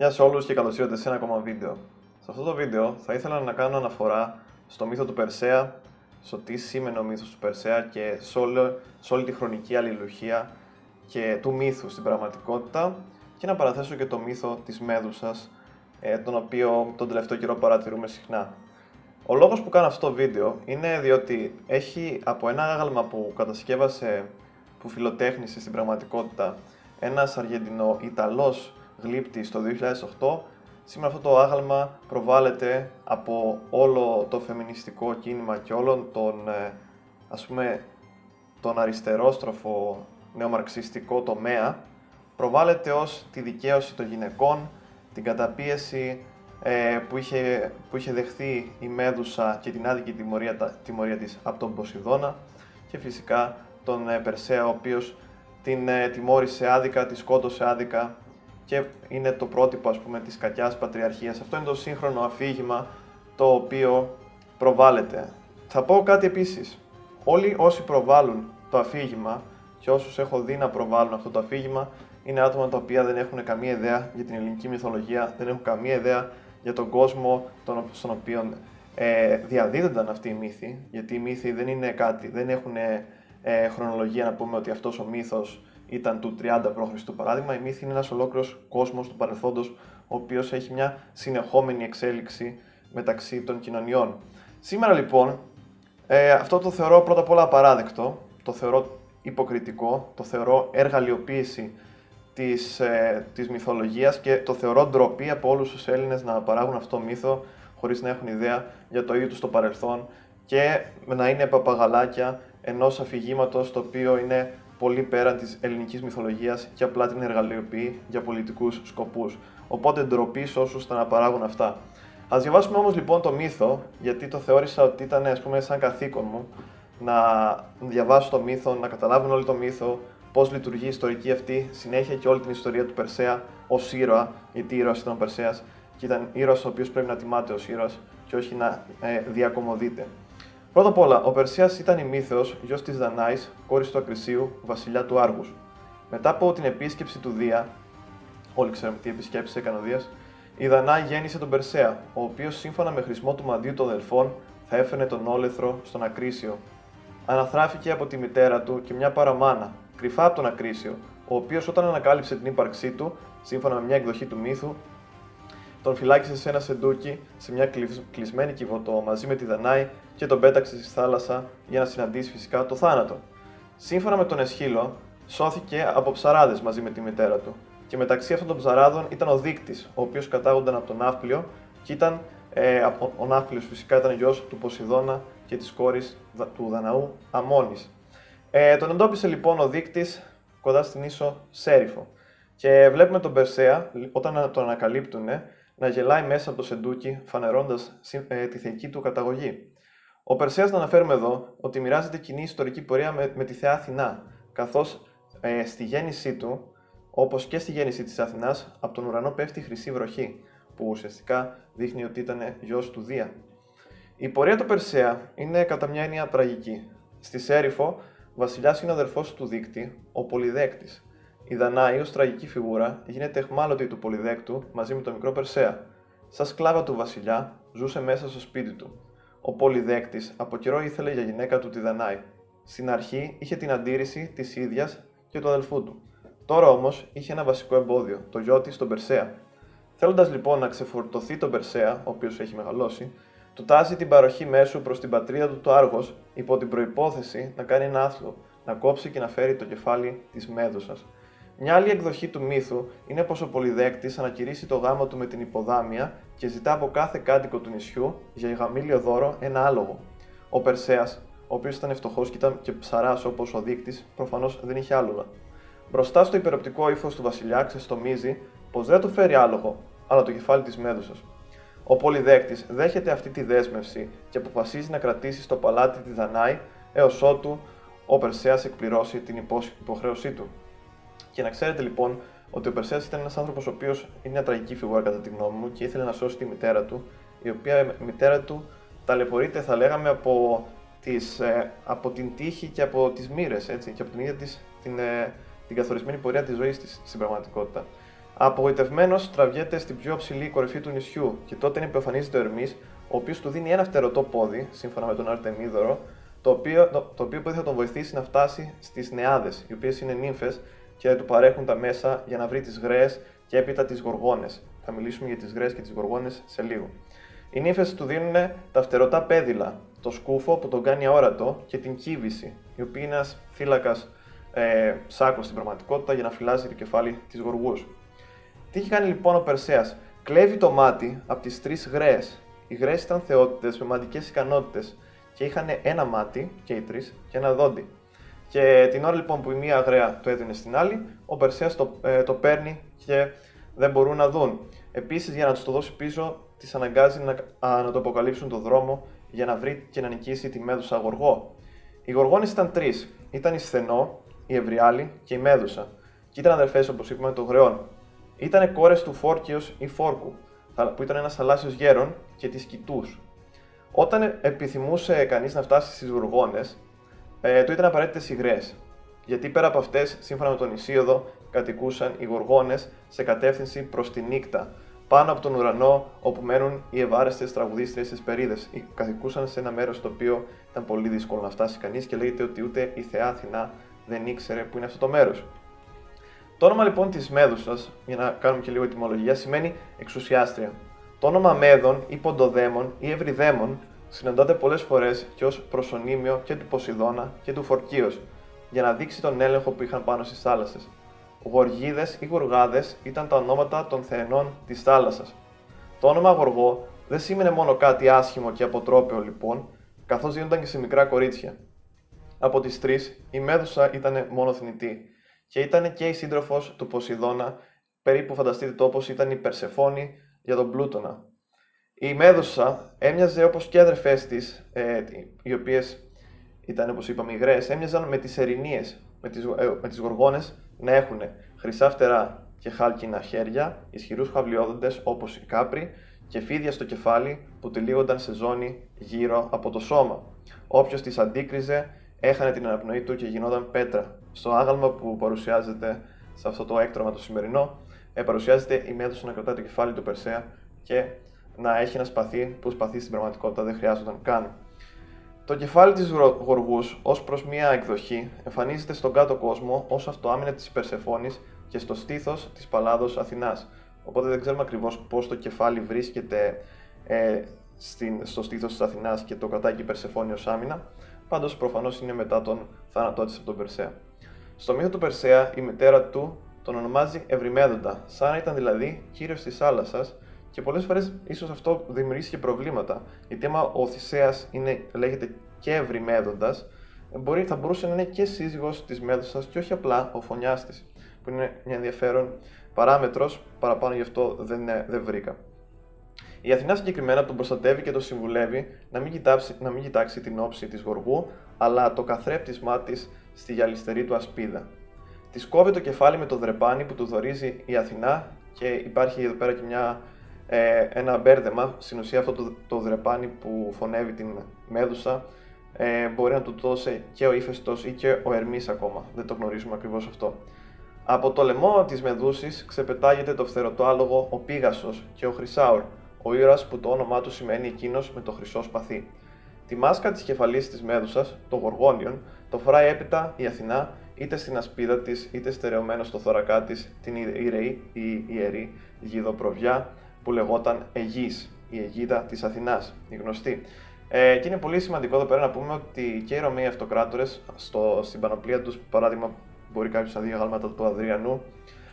Γεια σε όλους και καλώς ήρθατε σε ένα ακόμα βίντεο. Σε αυτό το βίντεο θα ήθελα να κάνω αναφορά στο μύθο του Περσέα, στο τι σήμαινε ο μύθος του Περσέα και σε, όλη, σε όλη τη χρονική αλληλουχία και του μύθου στην πραγματικότητα και να παραθέσω και το μύθο της Μέδουσας, ε, τον οποίο τον τελευταίο καιρό παρατηρούμε συχνά. Ο λόγος που κάνω αυτό το βίντεο είναι διότι έχει από ένα άγαλμα που κατασκεύασε, που φιλοτέχνησε στην πραγματικότητα, ένας Αργεντινο-Ιταλός γλύπτης το 2008, σήμερα αυτό το άγαλμα προβάλλεται από όλο το φεμινιστικό κίνημα και όλον τον, ε, ας πούμε, τον αριστερόστροφο νεομαρξιστικό τομέα, προβάλλεται ως τη δικαίωση των γυναικών, την καταπίεση ε, που, είχε, που είχε δεχθεί η Μέδουσα και την άδικη τιμωρία, τιμωρία της από τον Ποσειδώνα και φυσικά τον ε, Περσέα, ο οποίος την ε, τιμώρησε άδικα, τη σκότωσε άδικα και είναι το πρότυπο ας πούμε της κακιάς πατριαρχίας. Αυτό είναι το σύγχρονο αφήγημα το οποίο προβάλλεται. Θα πω κάτι επίσης. Όλοι όσοι προβάλλουν το αφήγημα και όσους έχω δει να προβάλλουν αυτό το αφήγημα είναι άτομα τα οποία δεν έχουν καμία ιδέα για την ελληνική μυθολογία, δεν έχουν καμία ιδέα για τον κόσμο τον, στον οποίο ε, διαδίδονταν αυτοί οι μύθοι, γιατί οι μύθοι δεν είναι κάτι, δεν έχουν ε, χρονολογία να πούμε ότι αυτός ο μύθος ήταν του 30 π.Χ. παράδειγμα, η μύθη είναι ένας ολόκληρος κόσμος του παρελθόντος, ο οποίος έχει μια συνεχόμενη εξέλιξη μεταξύ των κοινωνιών. Σήμερα λοιπόν, ε, αυτό το θεωρώ πρώτα απ' όλα απαράδεκτο, το θεωρώ υποκριτικό, το θεωρώ εργαλειοποίηση της, ε, της μυθολογίας και το θεωρώ ντροπή από όλους τους Έλληνες να παράγουν αυτό το μύθο χωρίς να έχουν ιδέα για το ίδιο τους στο παρελθόν και να είναι παπαγαλάκια ενός αφηγήματος το οποίο είναι πολύ πέραν της ελληνικής μυθολογίας και απλά την εργαλειοποιεί για πολιτικούς σκοπούς. Οπότε ντροπή σε όσους τα να παράγουν αυτά. Α διαβάσουμε όμως λοιπόν το μύθο, γιατί το θεώρησα ότι ήταν ας πούμε, σαν καθήκον μου να διαβάσω το μύθο, να καταλάβουν όλοι το μύθο, πώς λειτουργεί η ιστορική αυτή συνέχεια και όλη την ιστορία του Περσέα ως ήρωα, γιατί ήρωας ήταν ο Περσέας και ήταν ήρωας ο οποίος πρέπει να τιμάται ως ήρωας και όχι να ε, διακομωδείται. Πρώτα απ' όλα, ο Περσέα ήταν η μύθεο, γιος της Δανάης, κόρης του Ακρισίου, βασιλιά του Άργους. Μετά από την επίσκεψη του Δία, όλοι ξέρουμε τι επισκέψεις έκανε ο Δίας, η Δανάη γέννησε τον Περσέα, ο οποίος σύμφωνα με χρησμό του μαντίου των αδελφών θα έφερνε τον όλεθρο στον Ακρίσιο. Αναθράφηκε από τη μητέρα του και μια παραμάνα, κρυφά από τον Ακρίσιο, ο οποίος όταν ανακάλυψε την ύπαρξή του, σύμφωνα με μια εκδοχή του μύθου, τον φυλάκισες σε ένα σεντούκι σε μια κλεισμένη κυβωτό μαζί με τη Δανάη και τον πέταξε στη θάλασσα για να συναντήσει φυσικά το θάνατο. Σύμφωνα με τον Εσχύλο, σώθηκε από ψαράδες μαζί με τη μητέρα του. Και μεταξύ αυτών των ψαράδων ήταν ο δείκτης, ο οποίος κατάγονταν από τον Ναύπλιο και ήταν, ε, ο Ναύπλιος φυσικά ήταν γιος του Ποσειδώνα και της κόρης του Δαναού Αμόνη. Ε, τον εντόπισε λοιπόν ο δείκτης κοντά στην ίσο Σέριφο. Και βλέπουμε τον Περσέα, όταν τον ανακαλύπτουν, να γελάει μέσα από το σεντούκι, φανερώντας ε, τη θεϊκή του καταγωγή. Ο Περσέας, να αναφέρουμε εδώ, ότι μοιράζεται κοινή ιστορική πορεία με, με τη θεά Αθηνά, καθώς ε, στη γέννησή του, όπως και στη γέννηση της Αθηνάς, από τον ουρανό πέφτει χρυσή βροχή, που ουσιαστικά δείχνει ότι ήταν γιος του Δία. Η πορεία του Περσέα είναι κατά μια έννοια τραγική. Στη Σέριφο, βασιλιάς είναι ο αδερφός του δείκτη, ο Πολυδέκτης, η Δανάη ως τραγική φιγούρα γίνεται εχμάλωτη του Πολυδέκτου μαζί με τον μικρό Περσέα. Σαν σκλάβα του βασιλιά, ζούσε μέσα στο σπίτι του. Ο Πολυδέκτης από καιρό ήθελε για γυναίκα του τη Δανάη. Στην αρχή είχε την αντίρρηση της ίδιας και του αδελφού του. Τώρα όμως είχε ένα βασικό εμπόδιο, το γιο της, τον Περσέα. Θέλοντας λοιπόν να ξεφορτωθεί τον Περσέα, ο οποίος έχει μεγαλώσει, του τάζει την παροχή μέσου προς την πατρίδα του το Άργος υπό την προπόθεση να κάνει ένα άθλο, να κόψει και να φέρει το κεφάλι της Μέδουσας. Μια άλλη εκδοχή του μύθου είναι πως ο πολυδέκτης ανακηρύσσει το γάμο του με την υποδάμια και ζητά από κάθε κάτοικο του νησιού για γαμήλιο δώρο ένα άλογο. Ο Περσέας, ο οποίος ήταν φτωχό και ήταν και ψαράς όπως ο δείκτης, προφανώς δεν είχε άλογα. Μπροστά στο υπεροπτικό ύφος του βασιλιά ξεστομίζει πως δεν του φέρει άλογο, αλλά το κεφάλι της Μέδουσας. Ο πολυδέκτης δέχεται αυτή τη δέσμευση και αποφασίζει να κρατήσει στο παλάτι τη Δανάη έως ότου ο Περσέας εκπληρώσει την υποχρέωσή του. Και να ξέρετε λοιπόν ότι ο Περσέας ήταν ένας άνθρωπος ο οποίος είναι μια τραγική φιγούρα κατά τη γνώμη μου και ήθελε να σώσει τη μητέρα του, η οποία η μητέρα του ταλαιπωρείται, θα λέγαμε, από, τις, ε, από την τύχη και από τις μοίρες, έτσι, και από την ίδια της, την, ε, την καθορισμένη πορεία της ζωής της στην πραγματικότητα. Απογοητευμένος, τραβιέται στην πιο ψηλή κορυφή του νησιού και τότε επιφανίζεται ο Ερμής, ο οποίος του δίνει ένα φτερωτό πόδι, σύμφωνα με τον Αρτεμίδωρο, το οποίο, το, το οποίο θα τον βοηθήσει να φτάσει στις Νεάδες, οι οποίες είναι νύμφες και του παρέχουν τα μέσα για να βρει τις γραίε και έπειτα τις γοργόνες. Θα μιλήσουμε για τις γραίε και τις γοργόνες σε λίγο. Οι νύμφε του δίνουν τα φτερωτά πέδιλα, το σκούφο που τον κάνει αόρατο και την κύβηση, η οποία είναι ένας θύλακα ε, σάκος στην πραγματικότητα για να φυλάζει το κεφάλι της γοργούς. Τι έχει κάνει λοιπόν ο Περσέας, κλέβει το μάτι από τις τρεις γραίε. Οι γραίε ήταν θεότητες με μαντικές ικανότητες και είχαν ένα μάτι και οι τρεις και ένα δόντι. Και την ώρα λοιπόν που η μία γραία το έδινε στην άλλη, ο Περσέας το, ε, το παίρνει και δεν μπορούν να δουν. Επίσης, για να τους το δώσει πίσω, τις αναγκάζει να, α, να το αποκαλύψουν το δρόμο για να βρει και να νικήσει τη Μέδουσα Γοργό. Οι Γοργόνες ήταν τρεις. Ήταν η Σθενό, η Ευριάλη και η Μέδουσα. Και ήταν αδερφές, όπως είπαμε, των Γρεών. Ήταν κόρες του Φόρκιο ή Φόρκου, που ήταν ένας θαλάσσιος γέρον και της Κιτού. Όταν επιθυμούσε κανείς να φτάσει στις Γοργόνες, ε, του ήταν απαραίτητες οι γραίε. Γιατί πέρα από αυτές, σύμφωνα με τον Ισίωδο, κατοικούσαν οι Γοργόνες σε κατεύθυνση προς τη νύχτα, πάνω από τον ουρανό όπου μένουν οι ευάρεστες τραγουδίστριες τη Περίδες. Κατοικούσαν σε ένα μέρος το οποίο ήταν πολύ δύσκολο να φτάσει κανείς και λέγεται ότι ούτε η θεά Αθηνά δεν ήξερε που είναι αυτό το μέρος. Το όνομα λοιπόν της Μέδουσα, για να κάνουμε και λίγο ετοιμολογία, σημαίνει εξουσιάστρια. Το όνομα Μέδων ή Ποντοδέμων ή Ευρυδέμων συναντάται πολλές φορές και ως προσωνύμιο και του Ποσειδώνα και του Φορκίω, για να δείξει τον έλεγχο που είχαν πάνω στις θάλασσες. Γοργίδες ή Γοργάδες ήταν τα ονόματα των θεενών της θάλασσας. Το όνομα Γοργό δεν σήμαινε μόνο κάτι άσχημο και αποτρόπαιο λοιπόν, καθώς δίνονταν και σε μικρά κορίτσια. Από τις τρεις, η Μέδουσα ήταν μόνο θνητή και ήταν και η σύντροφος του Ποσειδώνα, περίπου φανταστείτε το όπως ήταν η Περσεφόνη για τον Πλούτονα. Η Μέδουσα έμοιαζε όπως και οι αδερφές της, ε, οι οποίες ήταν όπως είπαμε υγρέ, έμοιαζαν με τις ερηνίες, με τις ε, με τις γοργόνες να έχουν χρυσά φτερά και χάλκινα χέρια, ισχυρούς χαβλιόδοντες όπως η κάπρη και φίδια στο κεφάλι που τυλίγονταν σε ζώνη γύρω από το σώμα. Όποιος τις αντίκριζε έχανε την αναπνοή του και γινόταν πέτρα. Στο άγαλμα που παρουσιάζεται σε αυτό το έκτρωμα το σημερινό, ε, παρουσιάζεται η Μέδουσα να κρατάει το κεφάλι του Περσέα και να έχει ένα σπαθί που σπαθί στην πραγματικότητα δεν χρειάζονταν καν. Το κεφάλι της Γοργούς, ως προς μία εκδοχή, εμφανίζεται στον κάτω κόσμο ως αυτοάμυνα της Περσεφόνη και στο στήθος της Παλάδος Αθηνάς. Οπότε δεν ξέρουμε ακριβώς πώς το κεφάλι βρίσκεται ε, στην, στο στήθος της Αθηνάς και το κρατάει και η Περσεφόνη ως άμυνα. Πάντως προφανώς είναι μετά τον θάνατό της από τον Περσέα. Στο μύθο του Περσέα, η μητέρα του τον ονομάζει Ευρυμέδοντα, σαν να ήταν δηλαδή κύριος της θάλασσας και πολλές φορές ίσως αυτό δημιουργήσει και προβλήματα. Γιατί άμα ο Θησέα λέγεται και ευρυμέδοντα, μπορεί, θα μπορούσε να είναι και σύζυγος της Μέδουσα και όχι απλά ο φωνιάς της. Που είναι μια ενδιαφέρον παράμετρος, παραπάνω γι' αυτό δεν, δεν βρήκα. Η Αθηνά συγκεκριμένα τον προστατεύει και τον συμβουλεύει να μην, κοιτάξει, να μην κοιτάξει την όψη της γοργού, αλλά το καθρέπτισμά της στη γυαλιστερή του ασπίδα. Της κόβει το κεφάλι με το δρεπάνι που του δορίζει η Αθηνά και υπάρχει εδώ πέρα και μια ε, ένα μπέρδεμα. Στην ουσία αυτό το, το δρεπάνι που φωνεύει την Μέδουσα ε, μπορεί να του δώσει και ο ύφεστο ή και ο Ερμής ακόμα. Δεν το γνωρίζουμε ακριβώς αυτό. Από το λαιμό της Μεδούσης ξεπετάγεται το φθερωτό άλογο ο Πίγασος και ο Χρυσάουρ, ο ήρωας που το όνομά του σημαίνει εκείνος με το χρυσό σπαθί. Τη μάσκα της κεφαλής της Μέδουσας, το Γοργόνιον, το φοράει έπειτα η Αθηνά είτε στην ασπίδα της είτε στερεωμένο στο θωρακά της την ιερή, η ιερή γιδοπροβιά που λεγόταν Αιγής, η Αιγίδα της Αθηνάς, η γνωστή. Ε, και είναι πολύ σημαντικό εδώ πέρα να πούμε ότι και οι Ρωμαίοι αυτοκράτορες στην πανοπλία τους, παράδειγμα, μπορεί κάποιος να δει γάλματα του Αδριανού,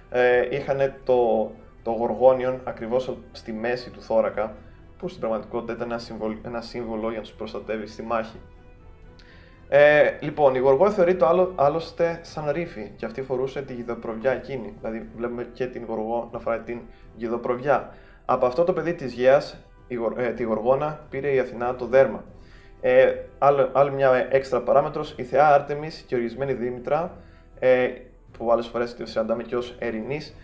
ε, είχαν το, το γοργόνιον ακριβώς στη μέση του θώρακα, που στην πραγματικότητα ήταν ένα σύμβολο, ένα σύμβολο για να τους προστατεύει στη μάχη. Ε, λοιπόν, η Γοργό θεωρείται άλλο, άλλωστε σαν ρήφη και αυτή φορούσε τη γιδοπροβιά εκείνη. Δηλαδή, βλέπουμε και την Γοργό να φοράει την γιδοπροβιά. Από αυτό το παιδί της Γέας, ε, τη Γοργόνα, πήρε η Αθηνά το δέρμα. Ε, άλλη, μια έξτρα παράμετρος, η θεά Άρτεμις και ορισμένη Δήμητρα, ε, που άλλες φορές τη συναντάμε και ως Ερηνής,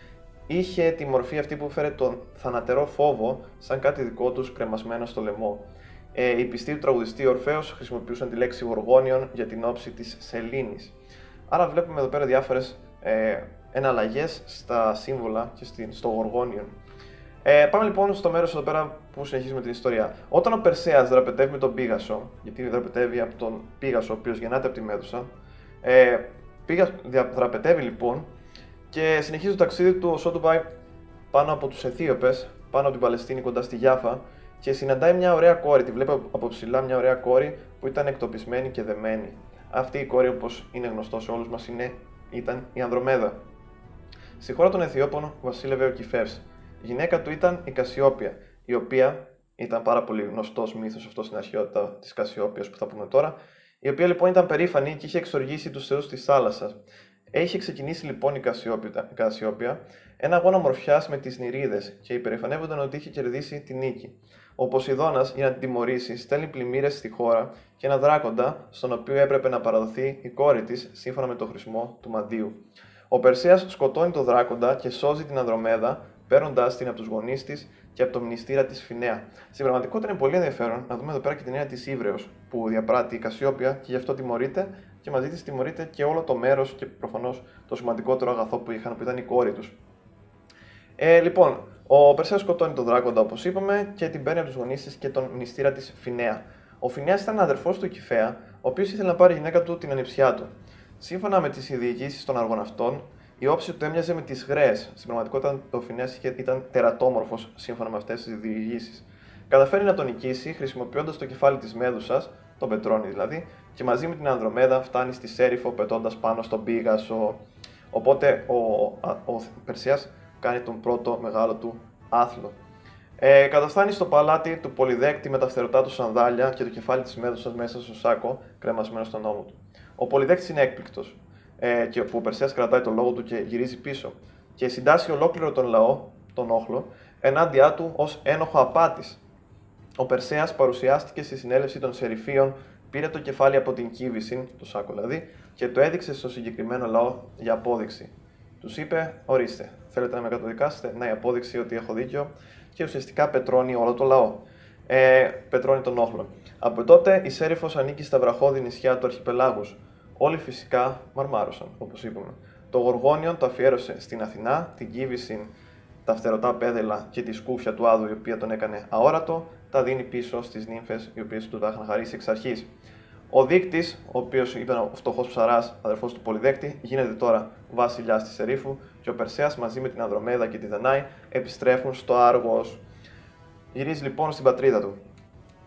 είχε τη μορφή αυτή που φέρε τον θανατερό φόβο σαν κάτι δικό τους κρεμασμένο στο λαιμό. Ε, οι πιστοί του τραγουδιστή Ορφέος χρησιμοποιούσαν τη λέξη Γοργόνιον για την όψη της Σελήνης. Άρα βλέπουμε εδώ πέρα διάφορες ε, εναλλαγές στα σύμβολα και στο Γοργόνιον. Ε, πάμε λοιπόν στο μέρος εδώ πέρα που συνεχίζουμε την ιστορία. Όταν ο Περσέας δραπετεύει με τον Πίγασο, γιατί δραπετεύει από τον Πίγασο, ο οποίος γεννάται από τη Μέδουσα, ε, πήγα, δραπετεύει λοιπόν και συνεχίζει το ταξίδι του όσο του πάει πάνω από τους Αιθίωπες, πάνω από την Παλαιστίνη κοντά στη Γιάφα και συναντάει μια ωραία κόρη. Τη βλέπει από ψηλά μια ωραία κόρη που ήταν εκτοπισμένη και δεμένη. Αυτή η κόρη, όπως είναι γνωστό σε όλους μας, ήταν η Ανδρομέδα. Στη χώρα των Αιθιώπων βασίλευε ο Κιφεύ. Η γυναίκα του ήταν η Κασιόπια, η οποία ήταν πάρα πολύ γνωστός μύθος αυτό στην αρχαιότητα της Κασιόπιας που θα πούμε τώρα, η οποία λοιπόν ήταν περήφανη και είχε εξοργήσει τους θεούς της θάλασσας. Έχει ξεκινήσει λοιπόν η Κασιόπια ένα αγώνα ομορφιά με τις νηρίδες και υπερηφανεύονταν ότι είχε κερδίσει τη νίκη. Ο Ποσειδώνας, για να την τιμωρήσει, στέλνει πλημμύρες στη χώρα και ένα δράκοντα, στον οποίο έπρεπε να παραδοθεί η κόρη της σύμφωνα με το χρησμό του Μαντίου. Ο Περσέας σκοτώνει τον δράκοντα και σώζει την Ανδρομέδα, παίρνοντα την από τους γονείς της και από το μνηστήρα της Φινέα. Στην πραγματικότητα είναι πολύ ενδιαφέρον να δούμε εδώ πέρα και την έννοια της Ήβρεως που διαπράττει η Κασιόπια και γι' αυτό τιμωρείται και μαζί της τιμωρείται και όλο το μέρος και προφανώς το σημαντικότερο αγαθό που είχαν που ήταν η κόρη τους. Ε, λοιπόν, ο Περσέο σκοτώνει τον Δράκοντα όπως είπαμε και την παίρνει από τους γονείς της και τον μνηστήρα της Φινέα. Ο Φινέας ήταν αδερφός του Κιφαία, ο οποίος ήθελε να πάρει γυναίκα του την ανιψιά του. Σύμφωνα με τις διοικήσει των αργοναυτών, η όψη του έμοιαζε με τις γραίε. Στην πραγματικότητα, ο Φινέα ήταν τερατόμορφος σύμφωνα με αυτές τις διηγήσεις. Καταφέρει να τον νικήσει χρησιμοποιώντας το κεφάλι της Μέδουσας, τον Πετρόνι δηλαδή, και μαζί με την Ανδρομέδα φτάνει στη Σέριφο πετώντας πάνω στον Πίγασο. Οπότε ο, ο, Περσία κάνει τον πρώτο μεγάλο του άθλο. Ε, καταφθάνει στο παλάτι του Πολυδέκτη με τα φτερωτά του σανδάλια και το κεφάλι της Μέδουσας μέσα στο σάκο, κρεμασμένο στον ώμο του. Ο Πολυδέκτης είναι έκπληκτος ε, και που ο Περσέας κρατάει τον λόγο του και γυρίζει πίσω και συντάσσει ολόκληρο τον λαό, τον όχλο, ενάντια του ως ένοχο απάτης. Ο Περσέας παρουσιάστηκε στη συνέλευση των Σεριφίων, πήρε το κεφάλι από την κύβηση, το σάκο δηλαδή, και το έδειξε στο συγκεκριμένο λαό για απόδειξη. Τους είπε: Ορίστε, θέλετε να με καταδικάσετε, να η απόδειξη ότι έχω δίκιο, και ουσιαστικά πετρώνει όλο το λαό. Ε, πετρώνει τον όχλο. Από τότε η Σέριφος ανήκει στα βραχώδη νησιά του Αρχιπελάγους, Όλοι φυσικά μαρμάρωσαν, όπως είπαμε. Το Γοργόνιον το αφιέρωσε στην Αθηνά, την Κύβηση, τα φτερωτά πέδελα και τη σκούφια του Άδου, η οποία τον έκανε αόρατο, τα δίνει πίσω στις νύμφες, οι οποίες του τα είχαν χαρίσει εξ αρχής. Ο δείκτης, ο οποίος ήταν ο φτωχός ψαράς, αδερφός του Πολυδέκτη, γίνεται τώρα βασιλιάς της Ερήφου και ο Περσέας μαζί με την Ανδρομέδα και τη Δανάη επιστρέφουν στο Άργος. Γυρίζει λοιπόν στην πατρίδα του.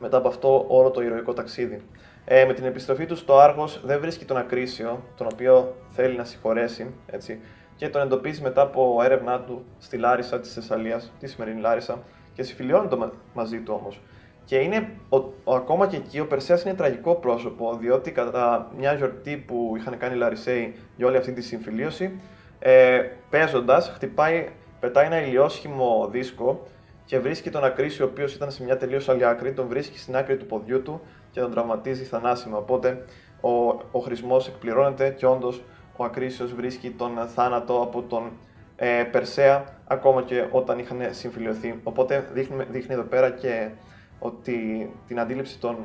Μετά από αυτό όλο το ηρωικό ταξίδι. Ε, με την επιστροφή του στο Άργο δεν βρίσκει τον Ακρίσιο, τον οποίο θέλει να συγχωρέσει, έτσι, και τον εντοπίζει μετά από έρευνά του στη Λάρισα της Θεσσαλίας, τη σημερινή Λάρισα, και συμφιλιώνεται μαζί του όμως. Και είναι, ο, ο, ακόμα και εκεί ο Περσέας είναι τραγικό πρόσωπο, διότι κατά μια γιορτή που είχαν κάνει οι Λαρισαίοι για όλη αυτή τη συμφιλίωση, ε, παίζοντας, χτυπάει, πετάει ένα ηλιόσχημο δίσκο και βρίσκει τον Ακρίσιο, ο οποίος ήταν σε μια τελείως άλλη άκρη, τον βρίσκει στην άκρη του ποδιού του και τον τραυματίζει θανάσιμα. Οπότε ο, ο χρησμός εκπληρώνεται και όντως ο Ακρίσιος βρίσκει τον θάνατο από τον ε, Περσέα ακόμα και όταν είχαν συμφιλειωθεί. Οπότε δείχνει, δείχνει εδώ πέρα και ότι την αντίληψη των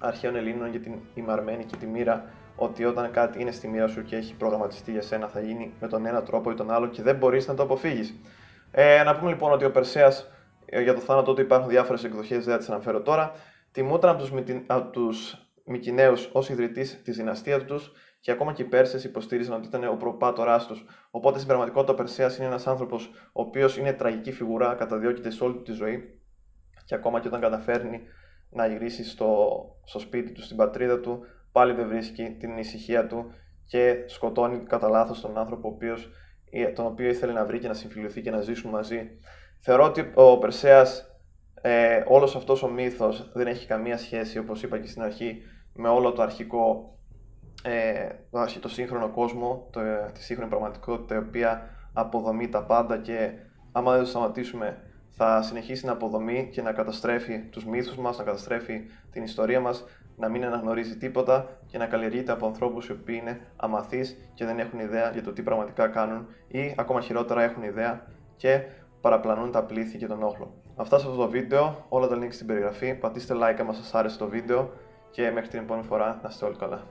αρχαίων Ελλήνων για την ημαρμένη και τη μοίρα ότι όταν κάτι είναι στη μοίρα σου και έχει προγραμματιστεί για σένα θα γίνει με τον ένα τρόπο ή τον άλλο και δεν μπορείς να το αποφύγεις. Ε, να πούμε λοιπόν ότι ο Περσέας ε, για το θάνατό του υπάρχουν διάφορες εκδοχές, δεν θα τις αναφέρω τώρα. Τιμούταν από τους, από τους Μικυναίους ως ιδρυτής της δυναστείας τους και ακόμα και οι Πέρσες υποστήριζαν ότι ήταν ο προπάτοράς τους. Οπότε στην πραγματικότητα ο Περσέας είναι ένας άνθρωπος ο οποίος είναι τραγική φιγουρά, καταδιώκεται σε όλη τη ζωή και ακόμα και όταν καταφέρνει να γυρίσει στο, στο σπίτι του, στην πατρίδα του, πάλι δεν βρίσκει την ησυχία του και σκοτώνει κατά λάθος τον άνθρωπο ο οποίος, τον οποίο ήθελε να βρει και να συμφιλειωθεί και να ζήσουν μαζί. Θεωρώ ότι ο Περσέας ε, όλος αυτός ο μύθος δεν έχει καμία σχέση, όπως είπα και στην αρχή, με όλο το αρχικό, ε, το, σύγχρονο κόσμο, το, τη σύγχρονη πραγματικότητα, η οποία αποδομεί τα πάντα και άμα δεν το σταματήσουμε θα συνεχίσει να αποδομεί και να καταστρέφει τους μύθους μας, να καταστρέφει την ιστορία μας, να μην αναγνωρίζει τίποτα και να καλλιεργείται από ανθρώπους οι οποίοι είναι αμαθείς και δεν έχουν ιδέα για το τι πραγματικά κάνουν ή ακόμα χειρότερα έχουν ιδέα και παραπλανούν τα πλήθη και τον όχλο. Αυτά σε αυτό το βίντεο, όλα τα links στην περιγραφή. Πατήστε like αν σας άρεσε το βίντεο και μέχρι την επόμενη φορά να είστε όλοι καλά.